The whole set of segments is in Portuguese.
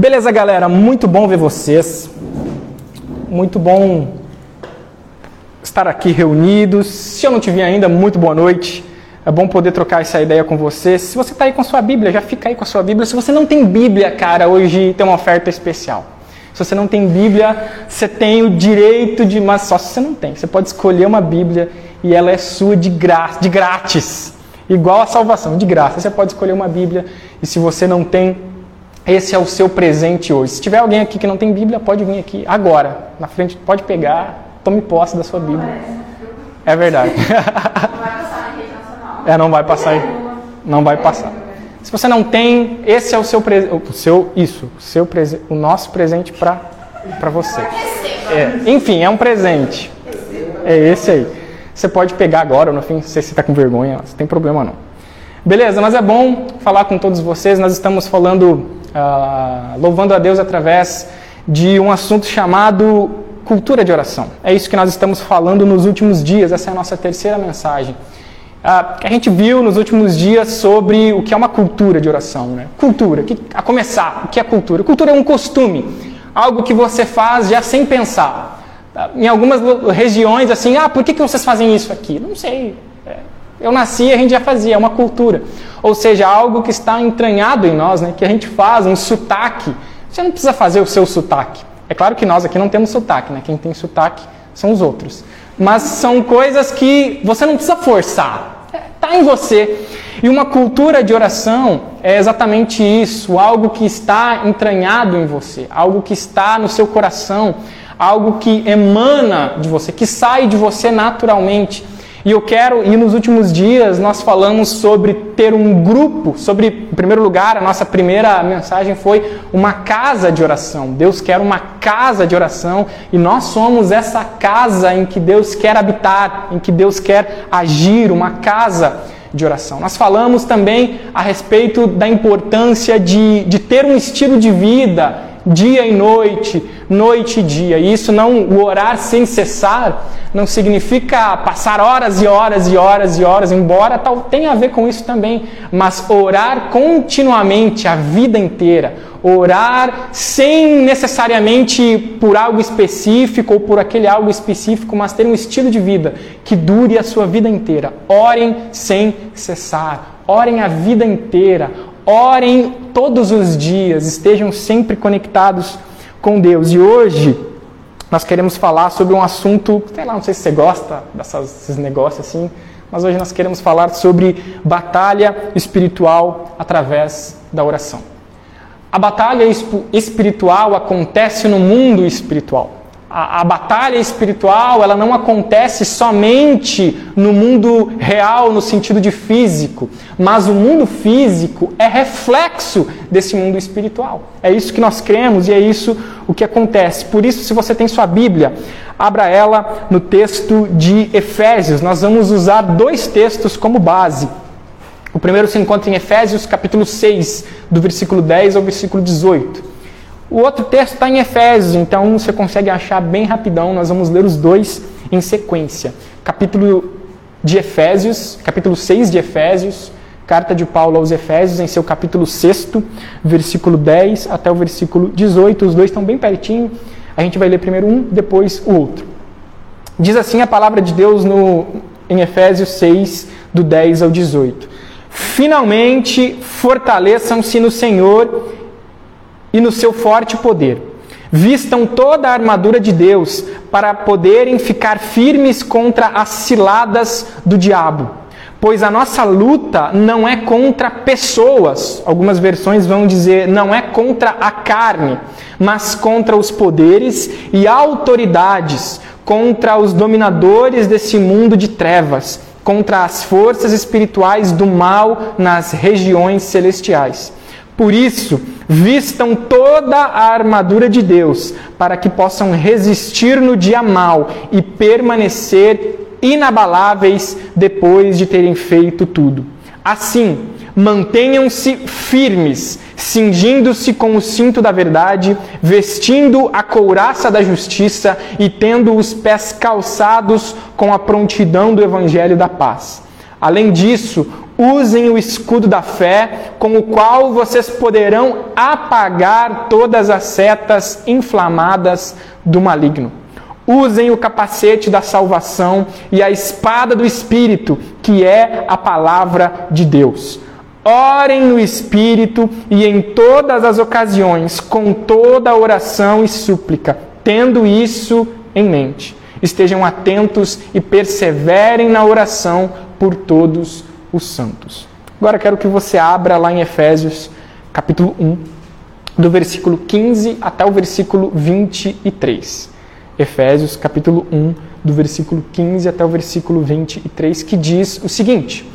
Beleza, galera? Muito bom ver vocês. Muito bom estar aqui reunidos. Se eu não te vi ainda, muito boa noite. É bom poder trocar essa ideia com você. Se você está aí com sua Bíblia, já fica aí com a sua Bíblia. Se você não tem Bíblia, cara, hoje tem uma oferta especial. Se você não tem Bíblia, você tem o direito de, mas só se você não tem. Você pode escolher uma Bíblia e ela é sua de graça, de grátis. Igual a salvação, de graça. Você pode escolher uma Bíblia e se você não tem, esse é o seu presente hoje. Se tiver alguém aqui que não tem Bíblia, pode vir aqui agora, na frente, pode pegar, tome posse da sua Bíblia. É verdade. É, não vai passar. Não vai passar. Se você não tem, esse é o seu presente, o seu isso, o seu presente, o nosso presente para para você. É, enfim, é um presente. É esse aí. Você pode pegar agora, no fim, não sei se você está com vergonha, não tem problema não. Beleza, mas é bom falar com todos vocês. Nós estamos falando, uh, louvando a Deus através de um assunto chamado cultura de oração. É isso que nós estamos falando nos últimos dias. Essa é a nossa terceira mensagem. Uh, que a gente viu nos últimos dias sobre o que é uma cultura de oração. Né? Cultura, que, a começar, o que é cultura? Cultura é um costume, algo que você faz já sem pensar. Uh, em algumas regiões, assim, ah, por que, que vocês fazem isso aqui? Não sei. É, eu nasci e a gente já fazia, é uma cultura. Ou seja, algo que está entranhado em nós, né? que a gente faz, um sotaque. Você não precisa fazer o seu sotaque. É claro que nós aqui não temos sotaque, né? quem tem sotaque são os outros mas são coisas que você não precisa forçar. Está em você. E uma cultura de oração é exatamente isso, algo que está entranhado em você, algo que está no seu coração, algo que emana de você, que sai de você naturalmente. E eu quero, e nos últimos dias nós falamos sobre ter um grupo, sobre, em primeiro lugar, a nossa primeira mensagem foi uma casa de oração. Deus quer uma casa de oração e nós somos essa casa em que Deus quer habitar, em que Deus quer agir, uma casa de oração. Nós falamos também a respeito da importância de, de ter um estilo de vida dia e noite, noite e dia. E isso não, o orar sem cessar, não significa passar horas e horas e horas e horas, embora tal tenha a ver com isso também, mas orar continuamente a vida inteira, orar sem necessariamente por algo específico ou por aquele algo específico, mas ter um estilo de vida que dure a sua vida inteira. Orem sem cessar. Orem a vida inteira, Orem todos os dias, estejam sempre conectados com Deus. E hoje nós queremos falar sobre um assunto, sei lá, não sei se você gosta desses negócios assim, mas hoje nós queremos falar sobre batalha espiritual através da oração. A batalha espiritual acontece no mundo espiritual a, a, batalha espiritual ela não acontece somente no mundo real, no sentido de físico, mas o mundo físico é reflexo desse mundo espiritual. É isso que nós cremos e é isso o que acontece. Por isso, se você tem sua Bíblia, abra ela no texto de Efésios. Nós vamos usar dois textos como base. O primeiro se encontra em Efésios, capítulo 6, do versículo 10 ao versículo 18. O outro texto está em Efésios, então você consegue achar bem rapidão. Nós vamos ler os dois em sequência. Capítulo de Efésios, capítulo 6 de Efésios, carta de Paulo aos Efésios, em seu capítulo 6, versículo 10 até o versículo 18. Os dois estão bem pertinho. A gente vai ler primeiro um, depois o outro. Diz assim a palavra de Deus no, em Efésios 6, do 10 ao 18. Finalmente, fortaleçam-se no Senhor e no seu forte poder. Vistam toda a armadura de Deus para poderem ficar firmes contra as ciladas do diabo. Pois a nossa luta não é contra pessoas, algumas versões vão dizer não é contra a carne, mas contra os poderes e autoridades, contra os dominadores desse mundo de trevas, contra as forças espirituais do mal nas regiões celestiais. Por isso, vistam toda a armadura de Deus, para que possam resistir no dia mal e permanecer inabaláveis depois de terem feito tudo. Assim, mantenham-se firmes, cingindo-se com o cinto da verdade, vestindo a couraça da justiça e tendo os pés calçados com a prontidão do evangelho da paz. Além disso, Usem o escudo da fé, com o qual vocês poderão apagar todas as setas inflamadas do maligno. Usem o capacete da salvação e a espada do Espírito, que é a palavra de Deus. Orem no Espírito e em todas as ocasiões, com toda oração e súplica, tendo isso em mente. Estejam atentos e perseverem na oração por todos os santos. Agora quero que você abra lá em Efésios, capítulo 1, do versículo 15 até o versículo 23. Efésios, capítulo 1, do versículo 15 até o versículo 23, que diz o seguinte: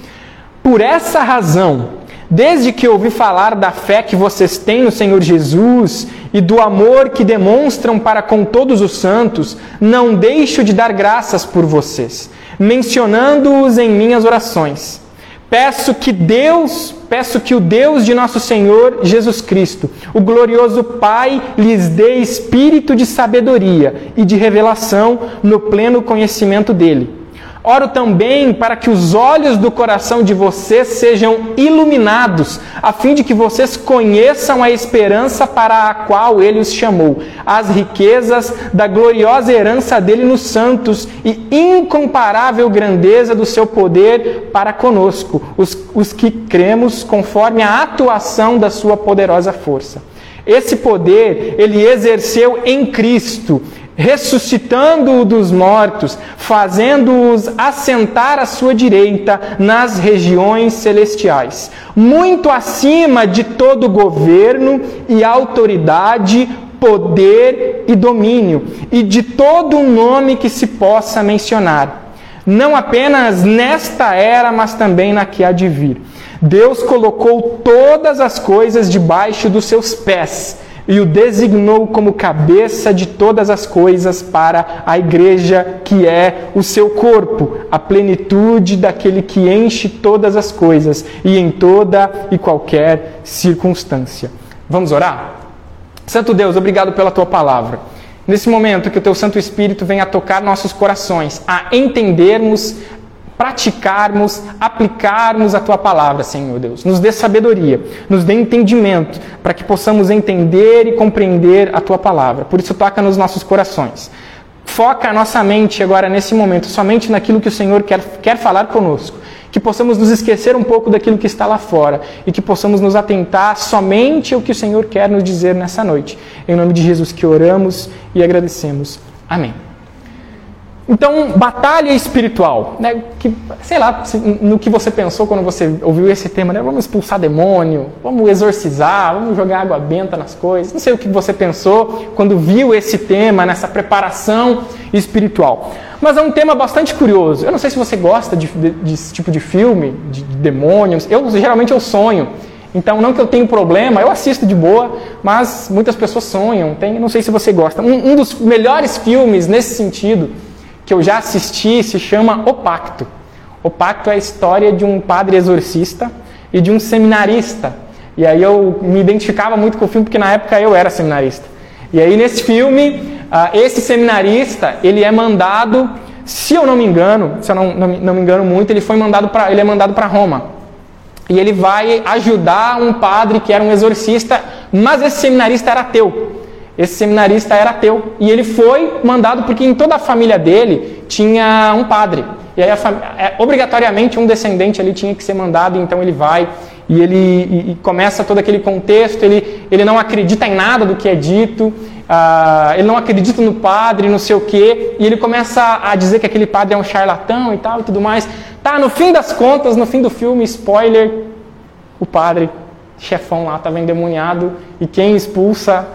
Por essa razão, Desde que ouvi falar da fé que vocês têm no Senhor Jesus e do amor que demonstram para com todos os santos, não deixo de dar graças por vocês, mencionando-os em minhas orações. Peço que Deus, peço que o Deus de nosso Senhor Jesus Cristo, o glorioso Pai, lhes dê espírito de sabedoria e de revelação no pleno conhecimento dele Oro também para que os olhos do coração de vocês sejam iluminados, a fim de que vocês conheçam a esperança para a qual ele os chamou, as riquezas da gloriosa herança dele nos santos e incomparável grandeza do seu poder para conosco, os, os que cremos conforme a atuação da sua poderosa força. Esse poder ele exerceu em Cristo ressuscitando-o dos mortos, fazendo-os assentar à sua direita nas regiões celestiais, muito acima de todo governo e autoridade, poder e domínio, e de todo nome que se possa mencionar, não apenas nesta era, mas também na que há de vir. Deus colocou todas as coisas debaixo dos seus pés e o designou como cabeça de todas as coisas para a igreja, que é o seu corpo, a plenitude daquele que enche todas as coisas e em toda e qualquer circunstância. Vamos orar? Santo Deus, obrigado pela tua palavra. Nesse momento que o teu Santo Espírito venha tocar nossos corações, a entendermos praticarmos, aplicarmos a tua palavra, Senhor Deus. Nos dê sabedoria, nos dê entendimento, para que possamos entender e compreender a tua palavra. Por isso, toca nos nossos corações. Foca a nossa mente agora, nesse momento, somente naquilo que o Senhor quer, quer falar conosco. Que possamos nos esquecer um pouco daquilo que está lá fora e que possamos nos atentar somente ao que o Senhor quer nos dizer nessa noite. Em nome de Jesus que oramos e agradecemos. Amém. Então, batalha espiritual, né? que, sei lá, no que você pensou quando você ouviu esse tema, né? vamos expulsar demônio, vamos exorcizar, vamos jogar água benta nas coisas. Não sei o que você pensou quando viu esse tema, nessa preparação espiritual. Mas é um tema bastante curioso. Eu não sei se você gosta de, de, desse tipo de filme, de, de demônios. Eu geralmente eu sonho. Então, não que eu tenha problema, eu assisto de boa, mas muitas pessoas sonham. Tem, não sei se você gosta. Um, um dos melhores filmes nesse sentido que eu já assisti se chama O Pacto. O Pacto é a história de um padre exorcista e de um seminarista. E aí eu me identificava muito com o filme porque na época eu era seminarista. E aí nesse filme, uh, esse seminarista, ele é mandado, se eu não me engano, se eu não, não, não me engano muito, ele foi mandado para ele é mandado para Roma. E ele vai ajudar um padre que era um exorcista, mas esse seminarista era ateu. Esse seminarista era ateu e ele foi mandado porque em toda a família dele tinha um padre. E aí, é, obrigatoriamente, um descendente ali tinha que ser mandado, então ele vai e ele e, e começa todo aquele contexto. Ele, ele não acredita em nada do que é dito, uh, ele não acredita no padre, não sei o quê, e ele começa a dizer que aquele padre é um charlatão e tal e tudo mais. Tá, no fim das contas, no fim do filme, spoiler, o padre, chefão lá, estava endemoniado e quem expulsa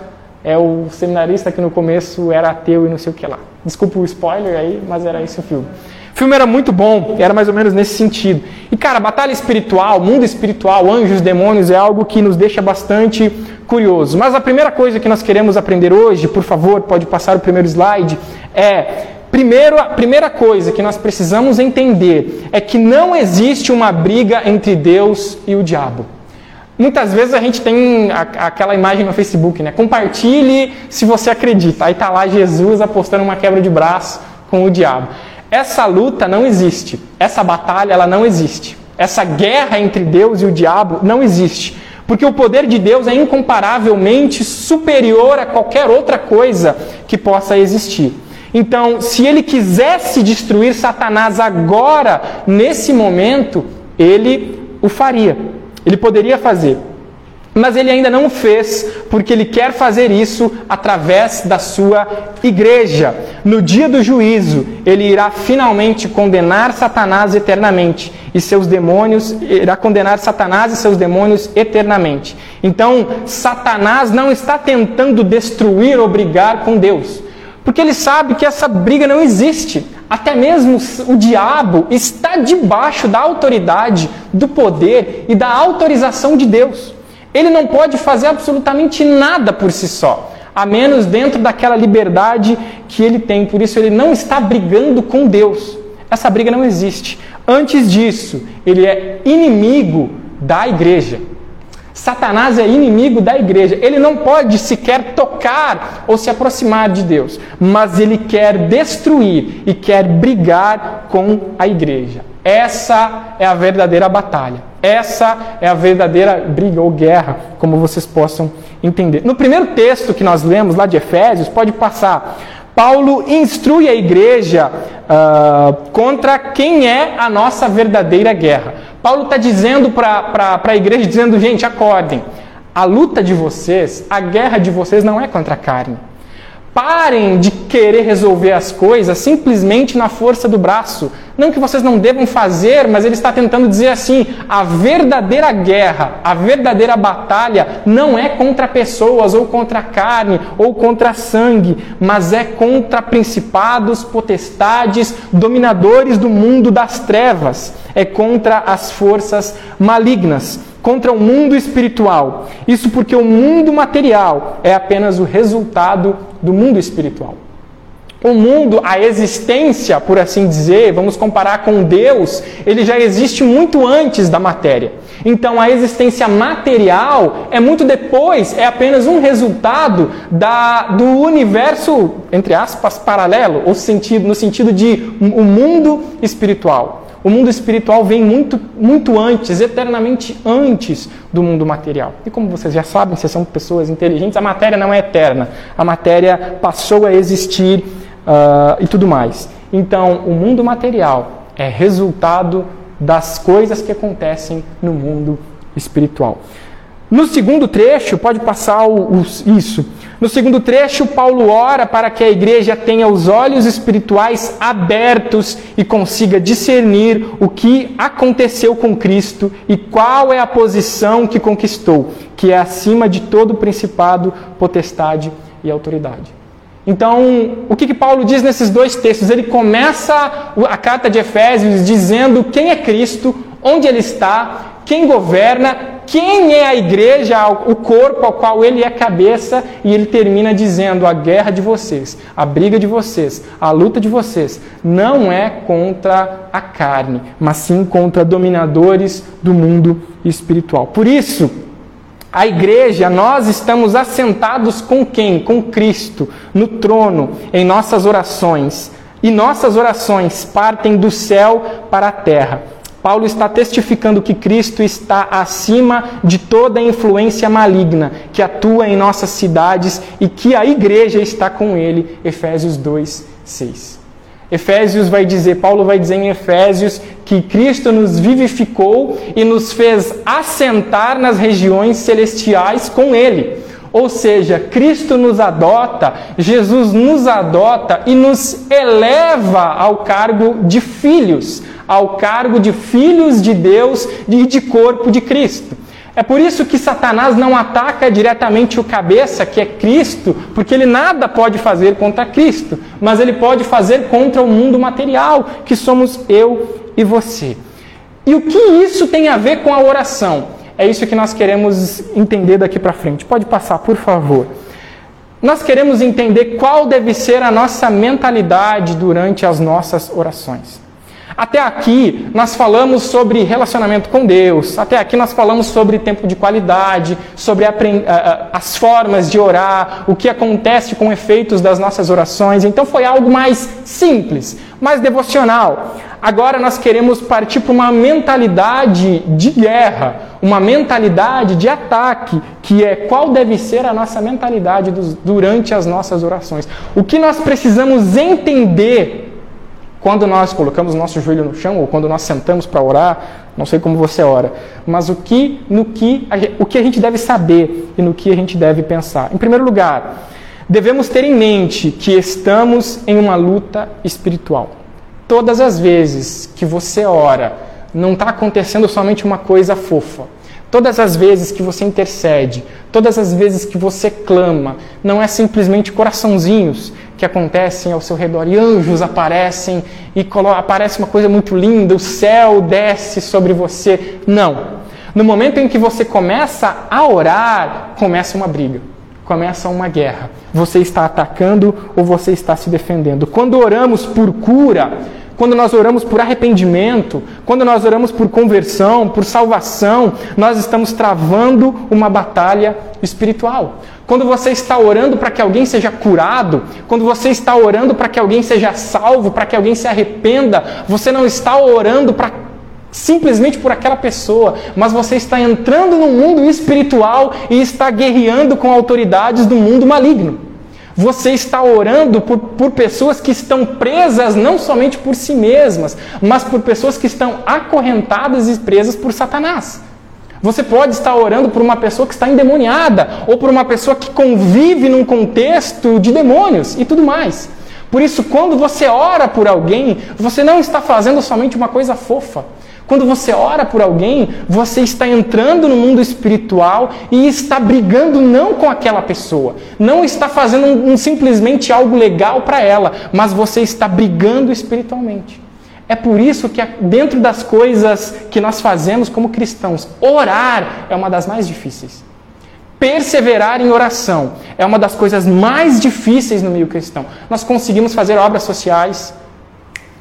é o seminarista que no começo era ateu e não sei o que lá. Desculpa o spoiler aí, mas era esse o filme. O filme era muito bom, era mais ou menos nesse sentido. E cara, batalha espiritual, mundo espiritual, anjos, demônios, é algo que nos deixa bastante curioso. Mas a primeira coisa que nós queremos aprender hoje, por favor, pode passar o primeiro slide, é Primeiro, a primeira coisa que nós precisamos entender é que não existe uma briga entre Deus e o diabo. Muitas vezes a gente tem a, aquela imagem no Facebook, né? Compartilhe se você acredita. Aí tá lá Jesus apostando uma quebra de braço com o diabo. Essa luta não existe. Essa batalha ela não existe. essa guerra entre Deus e o diabo não existe. Porque o poder de Deus é incomparavelmente superior a qualquer outra coisa que possa existir. Então, se ele quisesse destruir Satanás agora, nesse momento, ele o faria. Ele poderia fazer. Mas ele ainda não fez, porque ele quer fazer isso através da sua igreja. No dia do juízo, ele irá finalmente condenar Satanás eternamente e seus demônios, irá condenar Satanás e seus demônios eternamente. Então, Satanás não está tentando destruir ou brigar com Deus, porque ele sabe que essa briga não existe. Até mesmo o diabo está debaixo da autoridade, do poder e da autorização de Deus. Ele não pode fazer absolutamente nada por si só, a menos dentro daquela liberdade que ele tem. Por isso, ele não está brigando com Deus. Essa briga não existe. Antes disso, ele é inimigo da igreja. Satanás é inimigo da igreja. Ele não pode sequer tocar ou se aproximar de Deus, mas ele quer destruir e quer brigar com a igreja. Essa é a verdadeira batalha. Essa é a verdadeira briga ou guerra, como vocês possam entender. No primeiro texto que nós lemos lá de Efésios, pode passar. Paulo instrui a igreja uh, contra quem é a nossa verdadeira guerra. Paulo está dizendo para a igreja, dizendo, gente, acordem. A luta de vocês, a guerra de vocês não é contra a carne Parem de querer resolver as coisas simplesmente na força do braço. Não que vocês não devam fazer, mas ele está tentando dizer assim: a verdadeira guerra, a verdadeira batalha não é contra pessoas, ou contra carne, ou contra sangue, mas é contra principados, potestades, dominadores do mundo das trevas. É contra as forças malignas contra o mundo espiritual. Isso porque o mundo material é apenas o resultado do mundo espiritual. O mundo, a existência, por assim dizer, vamos comparar com Deus, ele já existe muito antes da matéria. Então a existência material é muito depois, é apenas um resultado da, do universo, entre aspas, paralelo, ou sentido, no sentido de o um mundo espiritual. O mundo espiritual vem muito, muito antes, eternamente antes do mundo material. E como vocês já sabem, se são pessoas inteligentes, a matéria não é eterna. A matéria passou a existir uh, e tudo mais. Então, o mundo material é resultado das coisas que acontecem no mundo espiritual. No segundo trecho, pode passar o, o, isso. No segundo trecho, Paulo ora para que a igreja tenha os olhos espirituais abertos e consiga discernir o que aconteceu com Cristo e qual é a posição que conquistou, que é acima de todo principado, potestade e autoridade. Então, o que, que Paulo diz nesses dois textos? Ele começa a carta de Efésios dizendo quem é Cristo, onde ele está, quem governa quem é a igreja, o corpo ao qual ele é cabeça, e ele termina dizendo: a guerra de vocês, a briga de vocês, a luta de vocês, não é contra a carne, mas sim contra dominadores do mundo espiritual. Por isso, a igreja, nós estamos assentados com quem? Com Cristo, no trono, em nossas orações. E nossas orações partem do céu para a terra. Paulo está testificando que Cristo está acima de toda influência maligna que atua em nossas cidades e que a igreja está com ele. Efésios 2, 6. Efésios vai dizer, Paulo vai dizer em Efésios que Cristo nos vivificou e nos fez assentar nas regiões celestiais com ele. Ou seja, Cristo nos adota, Jesus nos adota e nos eleva ao cargo de filhos ao cargo de filhos de Deus e de corpo de Cristo. É por isso que Satanás não ataca diretamente o cabeça, que é Cristo, porque ele nada pode fazer contra Cristo, mas ele pode fazer contra o mundo material, que somos eu e você. E o que isso tem a ver com a oração? É isso que nós queremos entender daqui para frente. Pode passar, por favor. Nós queremos entender qual deve ser a nossa mentalidade durante as nossas orações. Até aqui nós falamos sobre relacionamento com Deus, até aqui nós falamos sobre tempo de qualidade, sobre as formas de orar, o que acontece com efeitos das nossas orações. Então foi algo mais simples, mais devocional. Agora nós queremos partir para uma mentalidade de guerra, uma mentalidade de ataque, que é qual deve ser a nossa mentalidade durante as nossas orações. O que nós precisamos entender quando nós colocamos nosso joelho no chão ou quando nós sentamos para orar, não sei como você ora, mas o que, no que, o que a gente deve saber e no que a gente deve pensar. Em primeiro lugar, devemos ter em mente que estamos em uma luta espiritual. Todas as vezes que você ora, não está acontecendo somente uma coisa fofa. Todas as vezes que você intercede, todas as vezes que você clama, não é simplesmente coraçãozinhos que acontecem ao seu redor e anjos aparecem e aparece uma coisa muito linda, o céu desce sobre você. Não. No momento em que você começa a orar, começa uma briga, começa uma guerra. Você está atacando ou você está se defendendo. Quando oramos por cura, quando nós oramos por arrependimento, quando nós oramos por conversão, por salvação, nós estamos travando uma batalha espiritual. Quando você está orando para que alguém seja curado, quando você está orando para que alguém seja salvo, para que alguém se arrependa, você não está orando para simplesmente por aquela pessoa, mas você está entrando no mundo espiritual e está guerreando com autoridades do mundo maligno. Você está orando por, por pessoas que estão presas não somente por si mesmas, mas por pessoas que estão acorrentadas e presas por Satanás. Você pode estar orando por uma pessoa que está endemoniada, ou por uma pessoa que convive num contexto de demônios e tudo mais. Por isso, quando você ora por alguém, você não está fazendo somente uma coisa fofa. Quando você ora por alguém, você está entrando no mundo espiritual e está brigando não com aquela pessoa, não está fazendo um, um, simplesmente algo legal para ela, mas você está brigando espiritualmente. É por isso que, dentro das coisas que nós fazemos como cristãos, orar é uma das mais difíceis. Perseverar em oração é uma das coisas mais difíceis no meio cristão. Nós conseguimos fazer obras sociais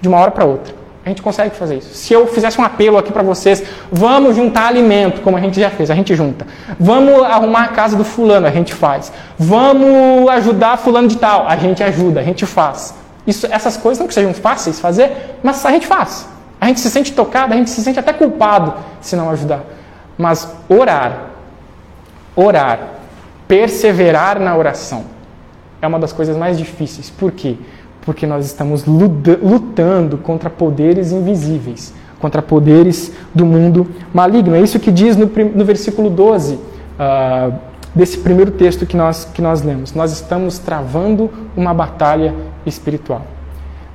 de uma hora para outra. A gente consegue fazer isso. Se eu fizesse um apelo aqui para vocês, vamos juntar alimento, como a gente já fez, a gente junta. Vamos arrumar a casa do fulano, a gente faz. Vamos ajudar fulano de tal, a gente ajuda, a gente faz. Isso, essas coisas não que sejam fáceis de fazer, mas a gente faz. A gente se sente tocado, a gente se sente até culpado se não ajudar. Mas orar, orar, perseverar na oração é uma das coisas mais difíceis. Por quê? porque nós estamos lutando contra poderes invisíveis, contra poderes do mundo maligno. É isso que diz no, no versículo 12 uh, ah, desse primeiro texto que nós, que nós lemos. Nós estamos travando uma batalha espiritual.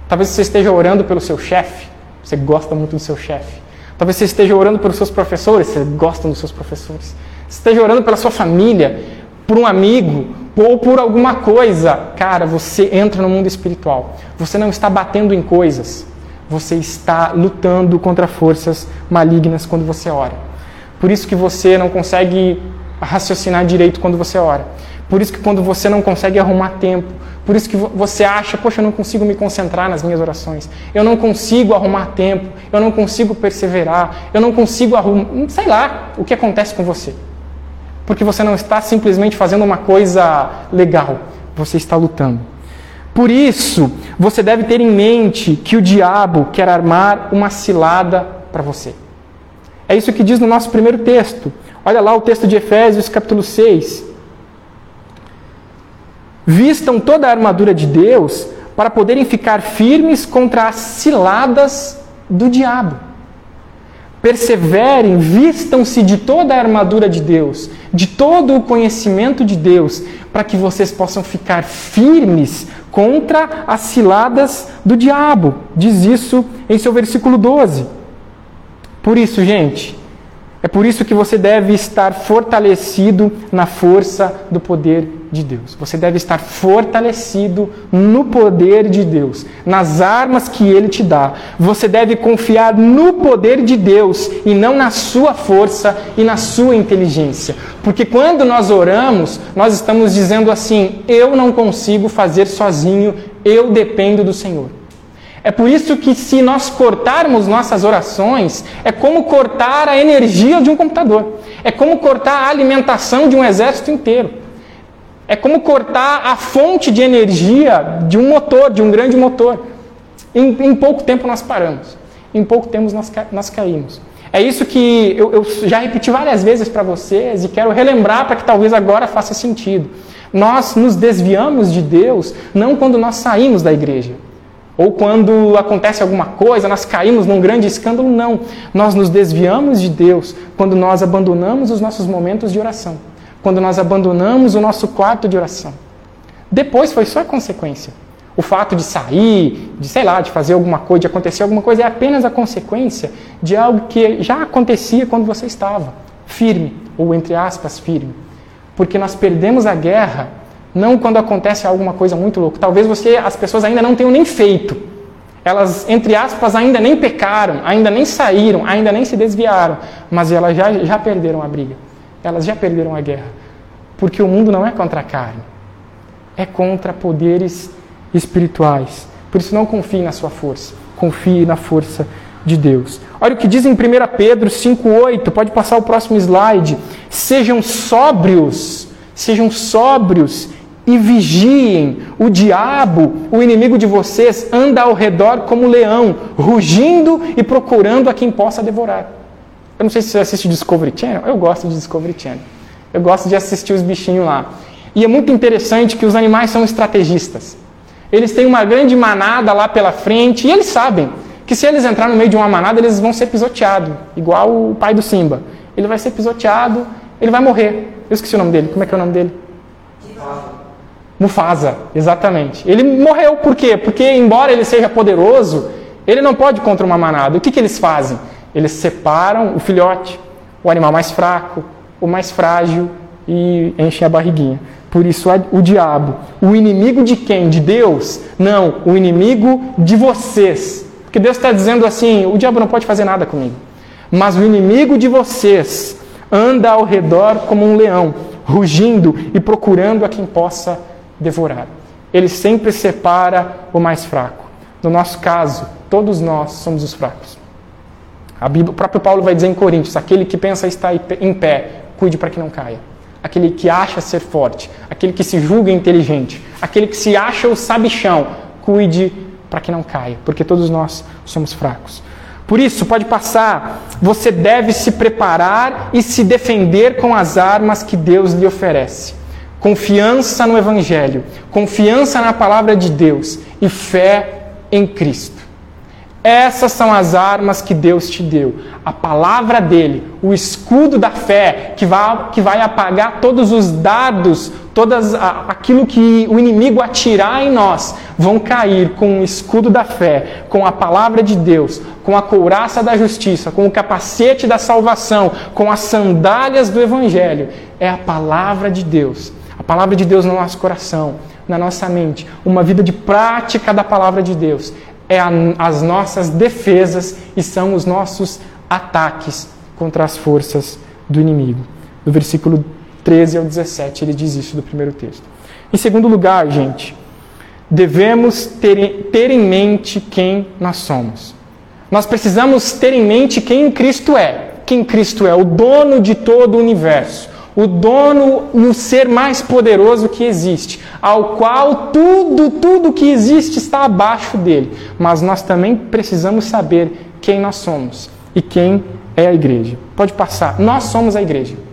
Talvez você esteja orando pelo seu chefe, você gosta muito do seu chefe. Talvez você esteja orando pelos seus professores, você gosta dos seus professores. Esteja orando pela sua família, por um amigo, ou por alguma coisa, cara, você entra no mundo espiritual. Você não está batendo em coisas, você está lutando contra forças malignas quando você ora. Por isso que você não consegue raciocinar direito quando você ora. Por isso que quando você não consegue arrumar tempo, por isso que você acha, poxa, eu não consigo me concentrar nas minhas orações. Eu não consigo arrumar tempo, eu não consigo perseverar, eu não consigo arrumar, sei lá, o que acontece com você. Porque você não está simplesmente fazendo uma coisa legal, você está lutando. Por isso, você deve ter em mente que o diabo quer armar uma cilada para você. É isso que diz no nosso primeiro texto. Olha lá o texto de Efésios, capítulo 6. Vistam toda a armadura de Deus para poderem ficar firmes contra as ciladas do diabo perseverem, vistam-se de toda a armadura de Deus, de todo o conhecimento de Deus, para que vocês possam ficar firmes contra as ciladas do diabo. Diz isso em seu versículo 12. Por isso, gente, é por isso que você deve estar fortalecido na força do poder de Deus. Você deve estar fortalecido no poder de Deus, nas armas que Ele te dá. Você deve confiar no poder de Deus e não na sua força e na sua inteligência. Porque quando nós oramos, nós estamos dizendo assim: eu não consigo fazer sozinho, eu dependo do Senhor. É por isso que, se nós cortarmos nossas orações, é como cortar a energia de um computador. É como cortar a alimentação de um exército inteiro. É como cortar a fonte de energia de um motor, de um grande motor. Em, em pouco tempo nós paramos. em pouco tempo nós, nós caímos. É isso que eu, eu já repeti várias vezes para vocês e quero relembrar para que talvez agora faça sentido. Nós nos desviamos de Deus não quando nós saímos da igreja, ou quando acontece alguma coisa, nós caímos num grande escândalo, não. Nós nos desviamos de Deus quando nós abandonamos os nossos momentos de oração, quando nós abandonamos o nosso quarto de oração. Depois foi só a consequência. O fato de sair, de sei lá, de fazer alguma coisa, de acontecer alguma coisa, é apenas a consequência de algo que já acontecia quando você estava firme, ou entre aspas, firme. Porque nós perdemos a guerra não quando acontece alguma coisa muito louca. Talvez você, as pessoas ainda não tenham nem feito. Elas, entre aspas, ainda nem pecaram, ainda nem saíram, ainda nem se desviaram, mas elas já, já perderam a briga. Elas já perderam a guerra. Porque o mundo não é contra a carne, é contra poderes espirituais. Por isso, não confie na sua força, confie na força de Deus. Olha o que diz em 1 Pedro 5,8, pode passar o próximo slide. Sejam sóbrios, sejam sóbrios e vigiem. O diabo, o inimigo de vocês, anda ao redor como leão, rugindo e procurando a quem possa devorar. Eu não sei se você assiste Discovery Channel, eu gosto de Discovery Channel. Eu gosto de assistir os bichinhos lá. E é muito interessante que os animais são estrategistas. Eles têm uma grande manada lá pela frente e eles sabem que se eles entrar no meio de uma manada, eles vão ser pisoteados, igual o pai do Simba. Ele vai ser pisoteado, ele vai morrer. Eu esqueci o nome dele. Como é que é o nome dele? Mufasa, exatamente. Ele morreu por quê? Porque, embora ele seja poderoso, ele não pode contra uma manada. O que, que eles fazem? Eles separam o filhote, o animal mais fraco, o mais frágil e enchem a barriguinha. Por isso, o diabo, o inimigo de quem? De Deus? Não, o inimigo de vocês. Porque Deus está dizendo assim: o diabo não pode fazer nada comigo. Mas o inimigo de vocês anda ao redor como um leão, rugindo e procurando a quem possa devorar. Ele sempre separa o mais fraco. No nosso caso, todos nós somos os fracos. Bíblia, o próprio Paulo vai dizer em Coríntios: aquele que pensa estar em pé, cuide para que não caia aquele que acha ser forte, aquele que se julga inteligente, aquele que se acha o sabichão, cuide para que não caia, porque todos nós somos fracos. Por isso, pode passar, você deve se preparar e se defender com as armas que Deus lhe oferece. Confiança no Evangelho, confiança na palavra de Deus e fé em Cristo. Essas são as armas que Deus te deu. A palavra dele, o escudo da fé, que vai, que vai apagar todos os dados, todas aquilo que o inimigo atirar em nós, vão cair com o escudo da fé, com a palavra de Deus, com a couraça da justiça, com o capacete da salvação, com as sandálias do evangelho. É a palavra de Deus. Palavra de Deus no nosso coração, na nossa mente, uma vida de prática da palavra de Deus é a, as nossas defesas e são os nossos ataques contra as forças do inimigo. Do versículo 13 ao 17, ele diz isso do primeiro texto. Em segundo lugar, gente, devemos ter, ter em mente quem nós somos. Nós precisamos ter em mente quem Cristo é. Quem Cristo é, o dono de todo o universo o dono e o ser mais poderoso que existe, ao qual tudo, tudo que existe está abaixo dele. Mas nós também precisamos saber quem nós somos e quem é a igreja. Pode passar. Nós somos a igreja.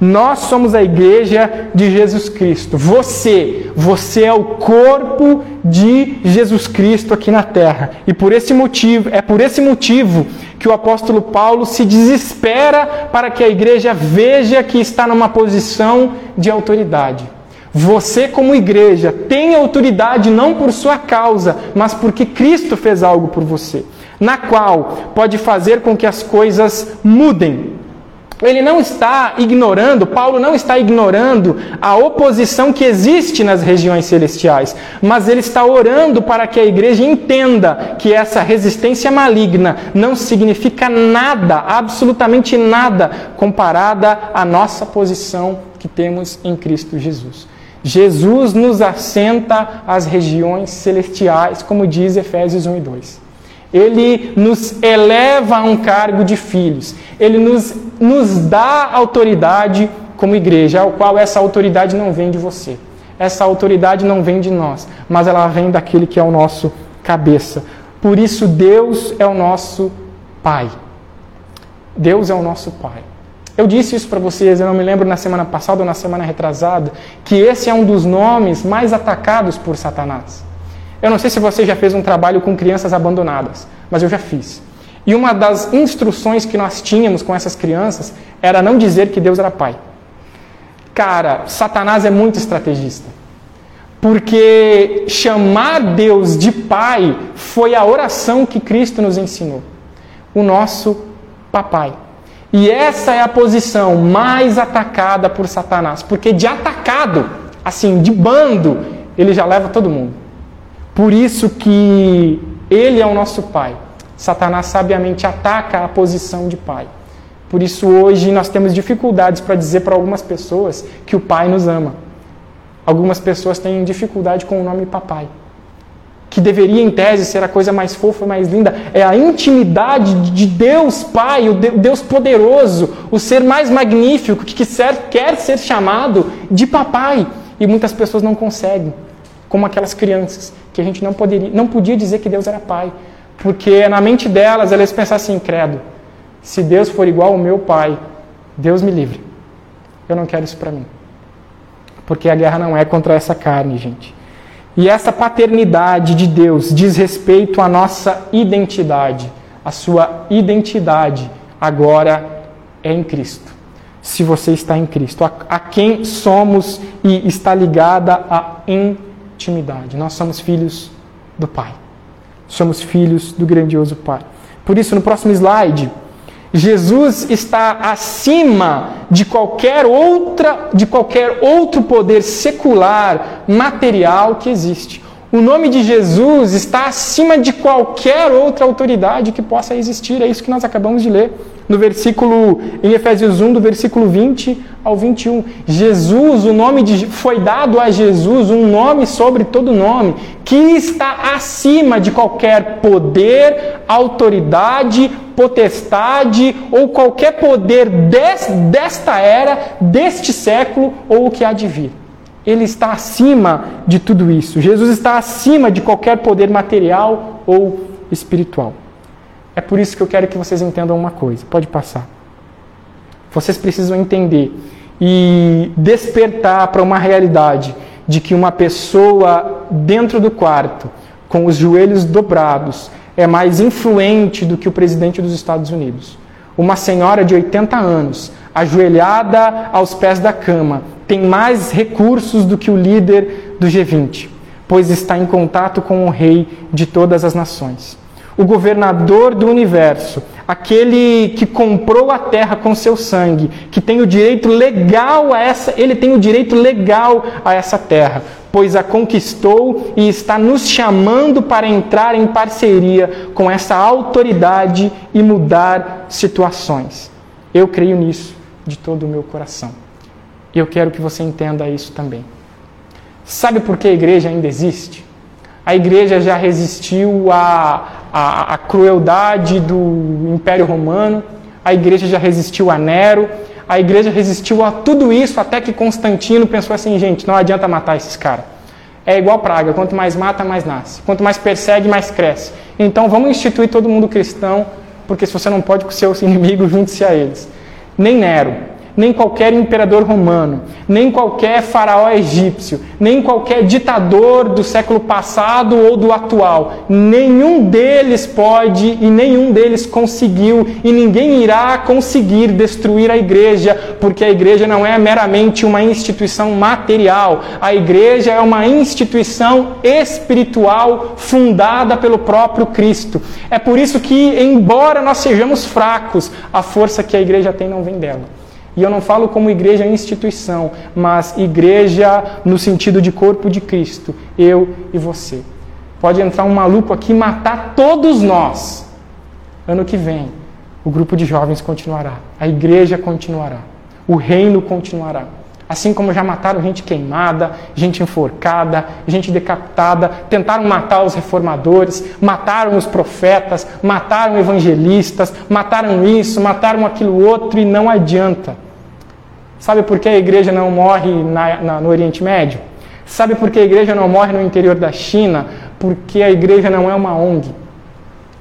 Nós somos a igreja de Jesus Cristo. Você, você é o corpo de Jesus Cristo aqui na terra. E por esse motivo, é por esse motivo que o apóstolo Paulo se desespera para que a igreja veja que está numa posição de autoridade. Você, como igreja, tem autoridade não por sua causa, mas porque Cristo fez algo por você, na qual pode fazer com que as coisas mudem ele não está ignorando, Paulo não está ignorando a oposição que existe nas regiões celestiais, mas ele está orando para que a igreja entenda que essa resistência maligna não significa nada, absolutamente nada, comparada à nossa posição que temos em Cristo Jesus. Jesus nos assenta às regiões celestiais, como diz Efésios 1 e 2. Ele nos eleva a um cargo de filhos. Ele nos, nos dá autoridade como igreja, ao qual essa autoridade não vem de você. Essa autoridade não vem de nós, mas ela vem daquele que é o nosso cabeça. Por isso, Deus é o nosso Pai. Deus é o nosso Pai. Eu disse isso para vocês, eu não me lembro na semana passada ou na semana retrasada, que esse é um dos nomes mais atacados por Satanás. Eu não sei se você já fez um trabalho com crianças abandonadas, mas eu já fiz. E uma das instruções que nós tínhamos com essas crianças era não dizer que Deus era pai. Cara, Satanás é muito estrategista. Porque chamar Deus de pai foi a oração que Cristo nos ensinou. O nosso papai. E essa é a posição mais atacada por Satanás, porque de atacado, assim, de bando, ele já leva todo mundo. Por isso que ele é o nosso pai. Satanás sabiamente ataca a posição de pai. Por isso hoje nós temos dificuldades para dizer para algumas pessoas que o pai nos ama. Algumas pessoas têm dificuldade com o nome papai que deveria em tese ser a coisa mais fofa, mais linda, é a intimidade de Deus Pai, o Deus poderoso, o ser mais magnífico que quer ser chamado de papai. E muitas pessoas não conseguem, como aquelas crianças, que a gente não, poderia, não podia dizer que Deus era pai, porque na mente delas elas pensavam assim, credo, se Deus for igual ao meu pai, Deus me livre. Eu não quero isso para mim. Porque a guerra não é contra essa carne, gente. E essa paternidade de Deus diz respeito à nossa identidade. A sua identidade agora é em Cristo. Se você está em Cristo, a, a quem somos e está ligada à intimidade. Nós somos filhos do Pai. Somos filhos do grandioso Pai. Por isso, no próximo slide, Jesus está acima de qualquer outra, de qualquer outro poder secular, material que existe. O nome de Jesus está acima de qualquer outra autoridade que possa existir. É isso que nós acabamos de ler no versículo em Efésios 1, do versículo 20 ao 21. Jesus, o nome de foi dado a Jesus um nome sobre todo nome, que está acima de qualquer poder, autoridade, potestade ou qualquer poder des, desta era, deste século ou o que há de vir. Ele está acima de tudo isso. Jesus está acima de qualquer poder material ou espiritual. É por isso que eu quero que vocês entendam uma coisa. Pode passar. Vocês precisam entender e despertar para uma realidade de que uma pessoa dentro do quarto, com os joelhos dobrados, é mais influente do que o presidente dos Estados Unidos. Uma senhora de 80 anos, ajoelhada aos pés da cama, tem mais recursos do que o líder do G20, pois está em contato com o rei de todas as nações. O governador do universo, aquele que comprou a terra com seu sangue, que tem o direito legal a essa, ele tem o direito legal a essa terra, pois a conquistou e está nos chamando para entrar em parceria com essa autoridade e mudar situações. Eu creio nisso de todo o meu coração. E eu quero que você entenda isso também. Sabe por que a igreja ainda existe? A igreja já resistiu à, à, à crueldade do Império Romano, a igreja já resistiu a Nero, a igreja resistiu a tudo isso até que Constantino pensou assim: gente, não adianta matar esses caras. É igual praga, quanto mais mata, mais nasce. Quanto mais persegue, mais cresce. Então vamos instituir todo mundo cristão, porque se você não pode com seus inimigos, junte-se a eles. Nem Nero, nem qualquer imperador romano, nem qualquer faraó egípcio, nem qualquer ditador do século passado ou do atual. Nenhum deles pode e nenhum deles conseguiu e ninguém irá conseguir destruir a igreja, porque a igreja não é meramente uma instituição material. A igreja é uma instituição espiritual fundada pelo próprio Cristo. É por isso que, embora nós sejamos fracos, a força que a igreja tem não vem dela. E eu não falo como igreja instituição, mas igreja no sentido de corpo de Cristo, eu e você. Pode entrar um maluco aqui e matar todos nós. Ano que vem, o grupo de jovens continuará, a igreja continuará, o reino continuará. Assim como já mataram gente queimada, gente enforcada, gente decapitada, tentaram matar os reformadores, mataram os profetas, mataram evangelistas, mataram isso, mataram aquilo outro e não adianta. Sabe por que a igreja não morre na, na, no Oriente Médio? Sabe por que a igreja não morre no interior da China? Porque a igreja não é uma ONG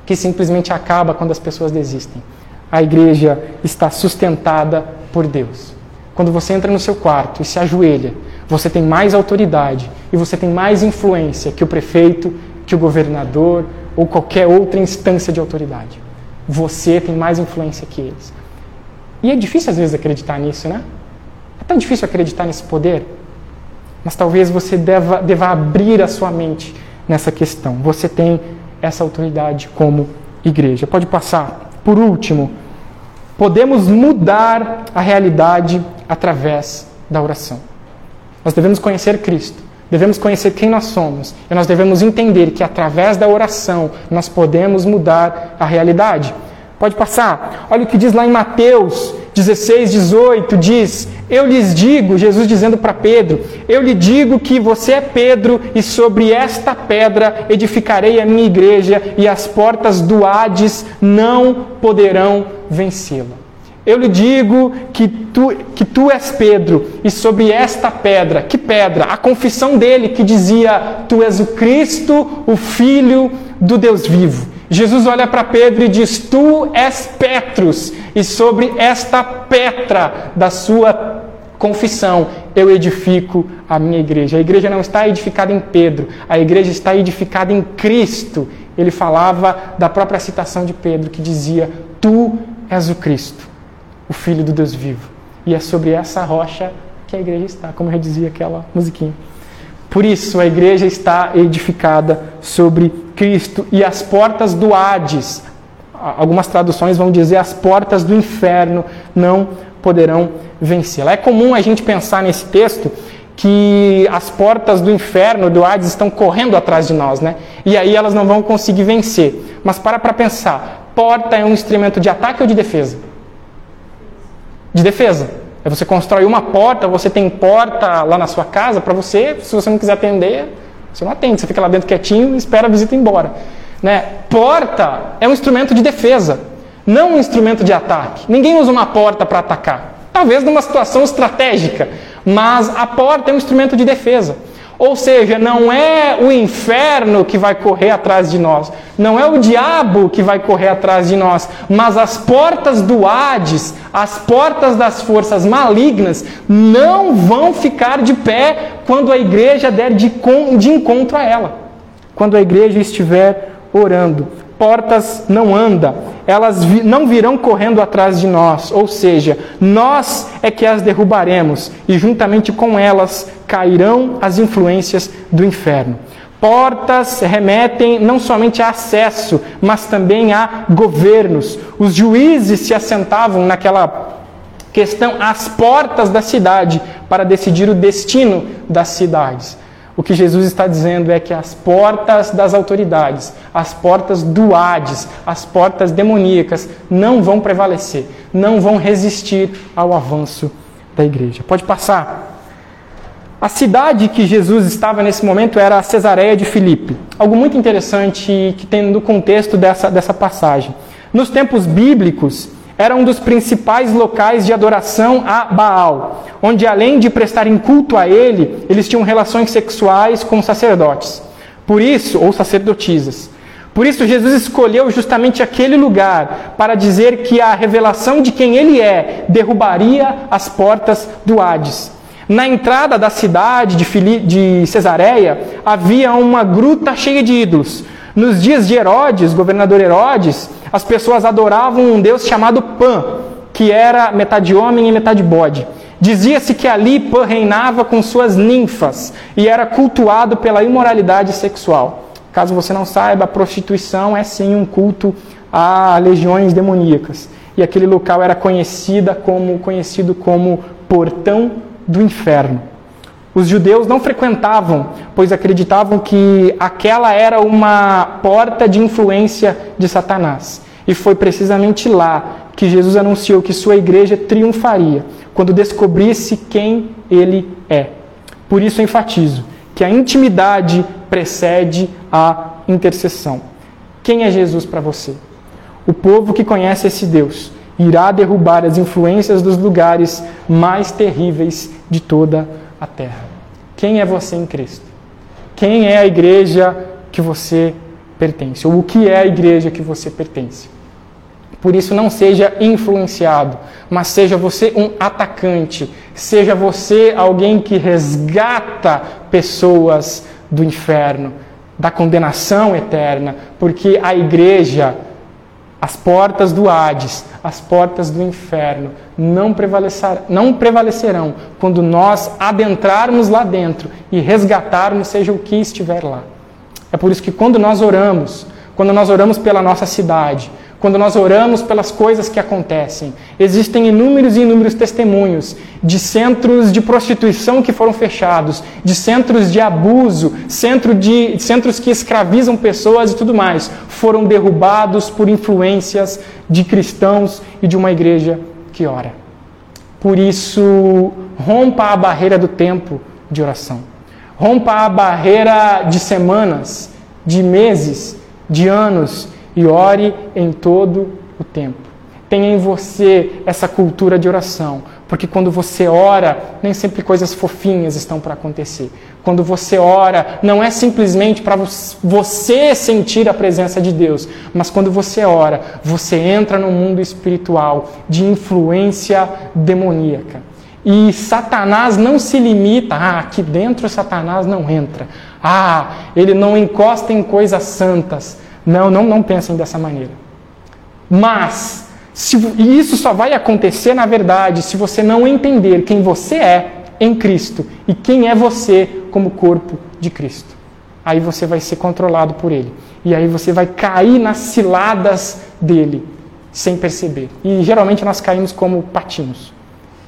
que simplesmente acaba quando as pessoas desistem. A igreja está sustentada por Deus. Quando você entra no seu quarto e se ajoelha, você tem mais autoridade e você tem mais influência que o prefeito, que o governador ou qualquer outra instância de autoridade. Você tem mais influência que eles. E é difícil às vezes acreditar nisso, né? Tão difícil acreditar nesse poder. Mas talvez você deva, deva abrir a sua mente nessa questão. Você tem essa autoridade como igreja. Pode passar. Por último, podemos mudar a realidade através da oração. Nós devemos conhecer Cristo, devemos conhecer quem nós somos e nós devemos entender que através da oração nós podemos mudar a realidade. Pode passar. Olha o que diz lá em Mateus 16, 18: diz: Eu lhes digo, Jesus dizendo para Pedro: Eu lhe digo que você é Pedro, e sobre esta pedra edificarei a minha igreja, e as portas do Hades não poderão vencê-la. Eu lhe digo que tu, que tu és Pedro, e sobre esta pedra, que pedra? A confissão dele que dizia: Tu és o Cristo, o Filho do Deus vivo. Jesus olha para Pedro e diz: Tu és Petrus, e sobre esta Petra da sua confissão eu edifico a minha igreja. A igreja não está edificada em Pedro, a igreja está edificada em Cristo. Ele falava da própria citação de Pedro que dizia: Tu és o Cristo, o Filho do Deus vivo. E é sobre essa rocha que a igreja está, como já dizia aquela musiquinha. Por isso, a igreja está edificada sobre Cristo e as portas do Hades, algumas traduções vão dizer as portas do inferno não poderão vencê-la. É comum a gente pensar nesse texto que as portas do inferno, do Hades, estão correndo atrás de nós, né? E aí elas não vão conseguir vencer. Mas para para pensar, porta é um instrumento de ataque ou de defesa? De defesa. É você constrói uma porta, você tem porta lá na sua casa para você, se você não quiser atender, você não atende, você fica lá dentro quietinho e espera a visita ir embora. Né? Porta é um instrumento de defesa, não um instrumento de ataque. Ninguém usa uma porta para atacar. Talvez numa situação estratégica, mas a porta é um instrumento de defesa. Ou seja, não é o inferno que vai correr atrás de nós, não é o diabo que vai correr atrás de nós, mas as portas do Hades, as portas das forças malignas, não vão ficar de pé quando a igreja der de, de encontro a ela, quando a igreja estiver orando portas não anda, elas vi, não virão correndo atrás de nós, ou seja, nós é que as derrubaremos e juntamente com elas cairão as influências do inferno. Portas remetem não somente a acesso, mas também a governos. Os juízes se assentavam naquela questão às portas da cidade para decidir o destino das cidades. O que Jesus está dizendo é que as portas das autoridades, as portas do Hades, as portas demoníacas não vão prevalecer, não vão resistir ao avanço da igreja. Pode passar. A cidade que Jesus estava nesse momento era a Cesareia de Filipe. Algo muito interessante que tem no contexto dessa, dessa passagem. Nos tempos bíblicos, era um dos principais locais de adoração a Baal, onde além de prestarem culto a ele, eles tinham relações sexuais com sacerdotes. Por isso, ou sacerdotisas. Por isso, Jesus escolheu justamente aquele lugar para dizer que a revelação de quem ele é derrubaria as portas do Hades. Na entrada da cidade de, Fili de Cesareia havia uma gruta cheia de ídolos. Nos dias de Herodes, governador Herodes, as pessoas adoravam um deus chamado Pan, que era metade homem e metade bode. Dizia-se que ali Pan reinava com suas ninfas e era cultuado pela imoralidade sexual. Caso você não saiba, a prostituição é sim um culto a legiões demoníacas. E aquele local era conhecida como, conhecido como Portão do Inferno. Os judeus não frequentavam, pois acreditavam que aquela era uma porta de influência de Satanás. E foi precisamente lá que Jesus anunciou que sua igreja triunfaria, quando descobrisse quem ele é. Por isso enfatizo que a intimidade precede a intercessão. Quem é Jesus para você? O povo que conhece esse Deus irá derrubar as influências dos lugares mais terríveis de toda a terra. Quem é você em Cristo? Quem é a igreja que você pertence, ou o que é a igreja que você pertence. Por isso, não seja influenciado, mas seja você um atacante, seja você alguém que resgata pessoas do inferno, da condenação eterna, porque a igreja, as portas do Hades, as portas do inferno, não, prevalecer, não prevalecerão quando nós adentrarmos lá dentro e resgatarmos, seja o que estiver lá. É por isso que quando nós oramos, quando nós oramos pela nossa cidade, quando nós oramos pelas coisas que acontecem. Existem inúmeros e inúmeros testemunhos de centros de prostituição que foram fechados, de centros de abuso, centro de, centros que escravizam pessoas e tudo mais, foram derrubados por influências de cristãos e de uma igreja que ora. Por isso, rompa a barreira do tempo de oração. Rompa a barreira de semanas, de meses, de anos e ore em todo o tempo. Tenha em você essa cultura de oração, porque quando você ora, nem sempre coisas fofinhas estão para acontecer. Quando você ora, não é simplesmente para você sentir a presença de Deus, mas quando você ora, você entra no mundo espiritual de influência demoníaca. E Satanás não se limita, ah, aqui dentro Satanás não entra. Ah, ele não encosta em coisas santas. Não, não, não pensem dessa maneira. Mas, se, e isso só vai acontecer, na verdade, se você não entender quem você é em Cristo e quem é você como corpo de Cristo. Aí você vai ser controlado por Ele. E aí você vai cair nas ciladas dele, sem perceber. E geralmente nós caímos como patinhos.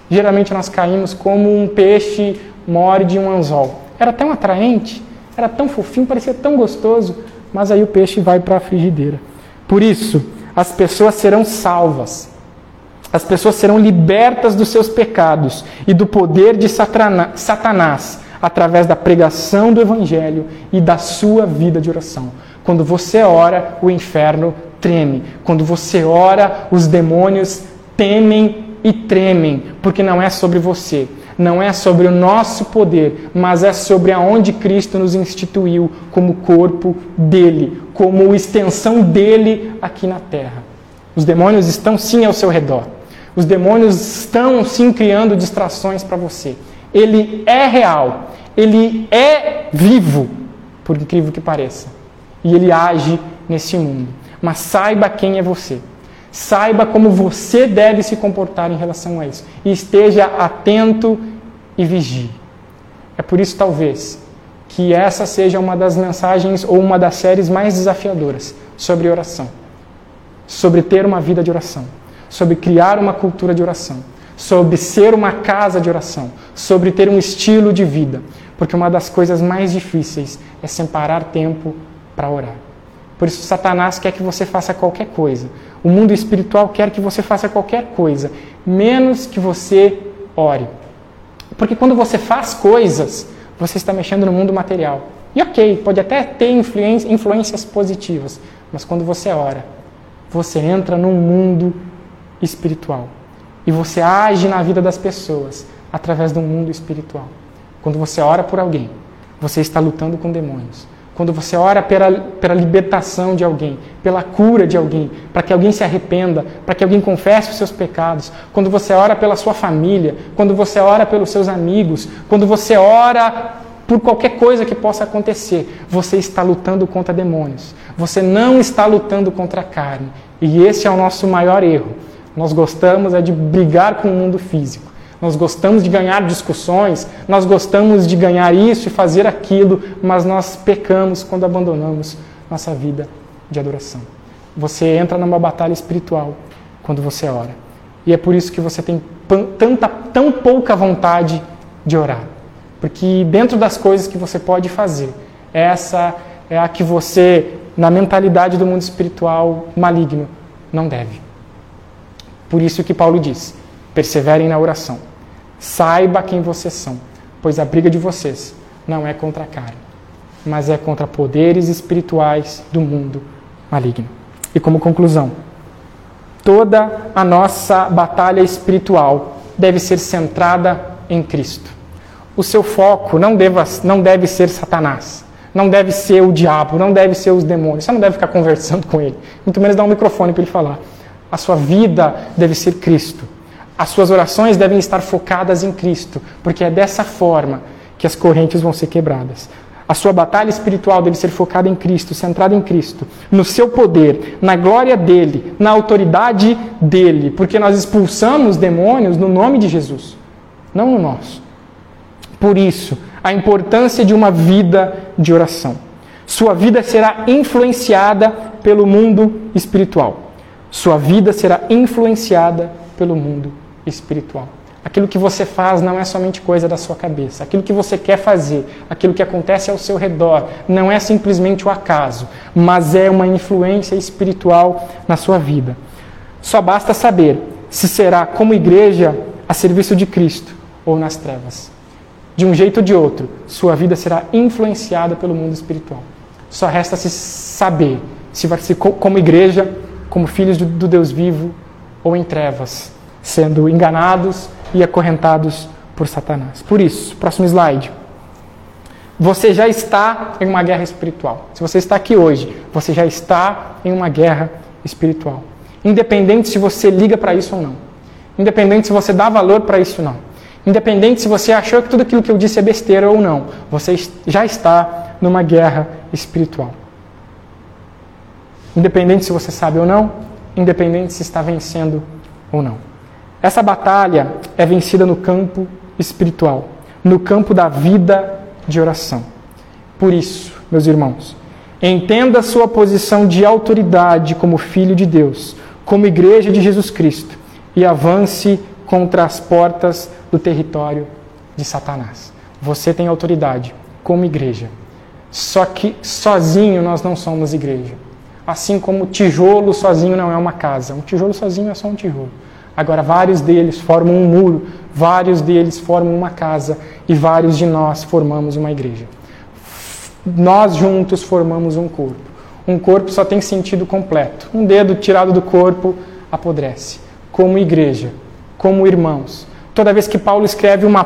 Geralmente nós caímos como um peixe morde um anzol. Era tão atraente, era tão fofinho, parecia tão gostoso, mas aí o peixe vai para a frigideira. Por isso, as pessoas serão salvas. As pessoas serão libertas dos seus pecados e do poder de Satanás através da pregação do Evangelho e da sua vida de oração. Quando você ora, o inferno treme. Quando você ora, os demônios temem e tremem, porque não é sobre você, não é sobre o nosso poder, mas é sobre aonde Cristo nos instituiu como corpo dele, como extensão dele aqui na terra. Os demônios estão sim ao seu redor. Os demônios estão sim criando distrações para você. Ele é real, ele é vivo, por incrível que pareça. E ele age nesse mundo. Mas saiba quem é você. Saiba como você deve se comportar em relação a isso. E esteja atento e vigie. É por isso, talvez, que essa seja uma das mensagens ou uma das séries mais desafiadoras sobre oração. Sobre ter uma vida de oração. Sobre criar uma cultura de oração. Sobre ser uma casa de oração. Sobre ter um estilo de vida. Porque uma das coisas mais difíceis é separar tempo para orar. Por isso, Satanás quer que você faça qualquer coisa. O mundo espiritual quer que você faça qualquer coisa, menos que você ore. Porque quando você faz coisas, você está mexendo no mundo material. E ok, pode até ter influências positivas, mas quando você ora, você entra num mundo espiritual. E você age na vida das pessoas através do mundo espiritual. Quando você ora por alguém, você está lutando com demônios. Quando você ora pela, pela libertação de alguém, pela cura de alguém, para que alguém se arrependa, para que alguém confesse os seus pecados, quando você ora pela sua família, quando você ora pelos seus amigos, quando você ora por qualquer coisa que possa acontecer, você está lutando contra demônios. Você não está lutando contra a carne. E esse é o nosso maior erro. Nós gostamos é de brigar com o mundo físico. Nós gostamos de ganhar discussões, nós gostamos de ganhar isso e fazer aquilo, mas nós pecamos quando abandonamos nossa vida de adoração. Você entra numa batalha espiritual quando você ora. E é por isso que você tem tanta, tão pouca vontade de orar. Porque dentro das coisas que você pode fazer, essa é a que você, na mentalidade do mundo espiritual maligno, não deve. Por isso que Paulo diz: perseverem na oração. Saiba quem vocês são, pois a briga de vocês não é contra a carne, mas é contra poderes espirituais do mundo maligno. E como conclusão, toda a nossa batalha espiritual deve ser centrada em Cristo. O seu foco não, deva, não deve ser Satanás, Não deve ser o diabo, não deve ser os demônios. Você não deve ficar conversando com ele. Muito menos dar um microfone para ele falar. A sua vida deve ser Cristo. As suas orações devem estar focadas em Cristo, porque é dessa forma que as correntes vão ser quebradas. A sua batalha espiritual deve ser focada em Cristo, centrada em Cristo, no seu poder, na glória dele, na autoridade dele, porque nós expulsamos demônios no nome de Jesus, não no nosso. Por isso, a importância de uma vida de oração. Sua vida será influenciada pelo mundo espiritual. Sua vida será influenciada pelo mundo espiritual. Aquilo que você faz não é somente coisa da sua cabeça. Aquilo que você quer fazer, aquilo que acontece ao seu redor, não é simplesmente o acaso, mas é uma influência espiritual na sua vida. Só basta saber se será como igreja a serviço de Cristo ou nas trevas. De um jeito ou de outro, sua vida será influenciada pelo mundo espiritual. Só resta se saber se vai ser como igreja, como filhos do Deus vivo ou em trevas, sendo enganados e acorrentados por Satanás. Por isso, próximo slide. Você já está em uma guerra espiritual. Se você está aqui hoje, você já está em uma guerra espiritual. Independente se você liga para isso ou não. Independente se você dá valor para isso ou não. Independente se você achou que tudo aquilo que eu disse é besteira ou não. Você já está numa guerra espiritual. Independente se você sabe ou não, independente se está vencendo ou não. Essa batalha é vencida no campo espiritual, no campo da vida de oração. Por isso, meus irmãos, entenda sua posição de autoridade como filho de Deus, como igreja de Jesus Cristo, e avance contra as portas do território de Satanás. Você tem autoridade como igreja. Só que sozinho nós não somos igreja. Assim como tijolo sozinho não é uma casa. Um tijolo sozinho é só um tijolo. Agora, vários deles formam um muro, vários deles formam uma casa e vários de nós formamos uma igreja. Nós juntos formamos um corpo. Um corpo só tem sentido completo. Um dedo tirado do corpo apodrece. Como igreja, como irmãos. Toda vez que Paulo escreve uma,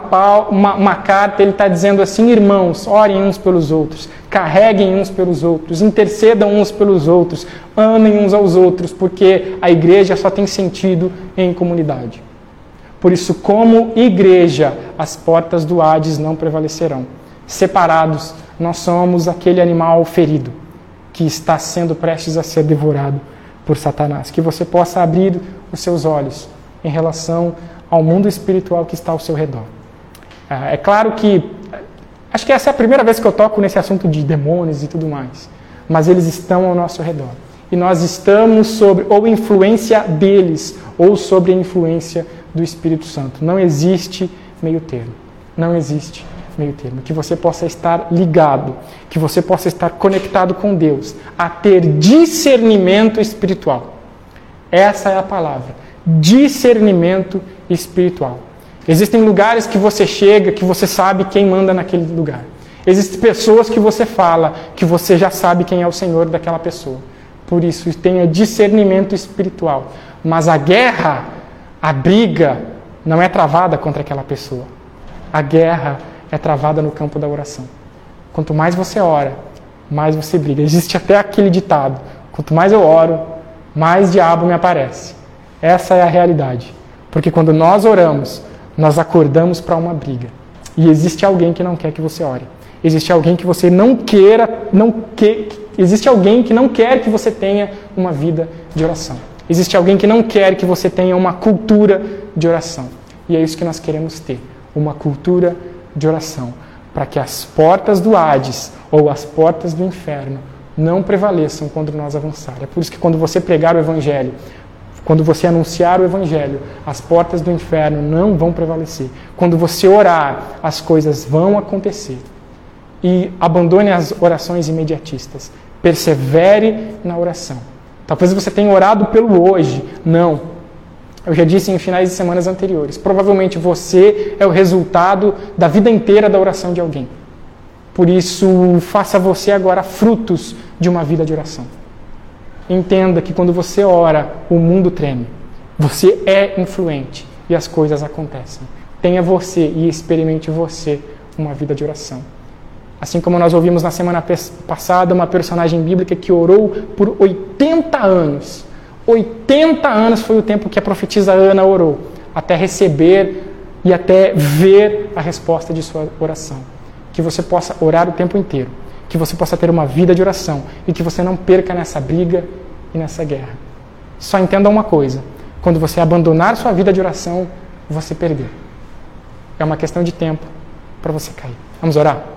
uma, uma carta, ele está dizendo assim: irmãos, orem uns pelos outros, carreguem uns pelos outros, intercedam uns pelos outros, amem uns aos outros, porque a igreja só tem sentido em comunidade. Por isso, como igreja, as portas do Hades não prevalecerão. Separados, nós somos aquele animal ferido que está sendo prestes a ser devorado por Satanás. Que você possa abrir os seus olhos em relação ao mundo espiritual que está ao seu redor. Ah, é claro que acho que essa é a primeira vez que eu toco nesse assunto de demônios e tudo mais, mas eles estão ao nosso redor. E nós estamos sobre ou influência deles ou sobre a influência do Espírito Santo. Não existe meio termo. Não existe meio termo. Que você possa estar ligado, que você possa estar conectado com Deus, a ter discernimento espiritual. Essa é a palavra. Discernimento espiritual. Existem lugares que você chega que você sabe quem manda naquele lugar. Existem pessoas que você fala que você já sabe quem é o Senhor daquela pessoa. Por isso, tenha discernimento espiritual. Mas a guerra, a briga, não é travada contra aquela pessoa. A guerra é travada no campo da oração. Quanto mais você ora, mais você briga. Existe até aquele ditado: quanto mais eu oro, mais diabo me aparece. Essa é a realidade. Porque quando nós oramos, nós acordamos para uma briga. E existe alguém que não quer que você ore. Existe alguém que você não queira, não que, existe alguém que não quer que você tenha uma vida de oração. Existe alguém que não quer que você tenha uma cultura de oração. E é isso que nós queremos ter, uma cultura de oração, para que as portas do Hades ou as portas do inferno não prevaleçam quando nós avançar. É por isso que quando você pregar o evangelho, quando você anunciar o Evangelho, as portas do inferno não vão prevalecer. Quando você orar, as coisas vão acontecer. E abandone as orações imediatistas. Persevere na oração. Talvez você tenha orado pelo hoje. Não. Eu já disse em finais de semanas anteriores. Provavelmente você é o resultado da vida inteira da oração de alguém. Por isso, faça você agora frutos de uma vida de oração. Entenda que quando você ora, o mundo treme. Você é influente e as coisas acontecem. Tenha você e experimente você uma vida de oração. Assim como nós ouvimos na semana passada uma personagem bíblica que orou por 80 anos. 80 anos foi o tempo que a profetisa Ana orou, até receber e até ver a resposta de sua oração. Que você possa orar o tempo inteiro, que você possa ter uma vida de oração e que você não perca nessa briga e nessa guerra. Só entenda uma coisa: quando você abandonar sua vida de oração, você perdeu. É uma questão de tempo para você cair. Vamos orar?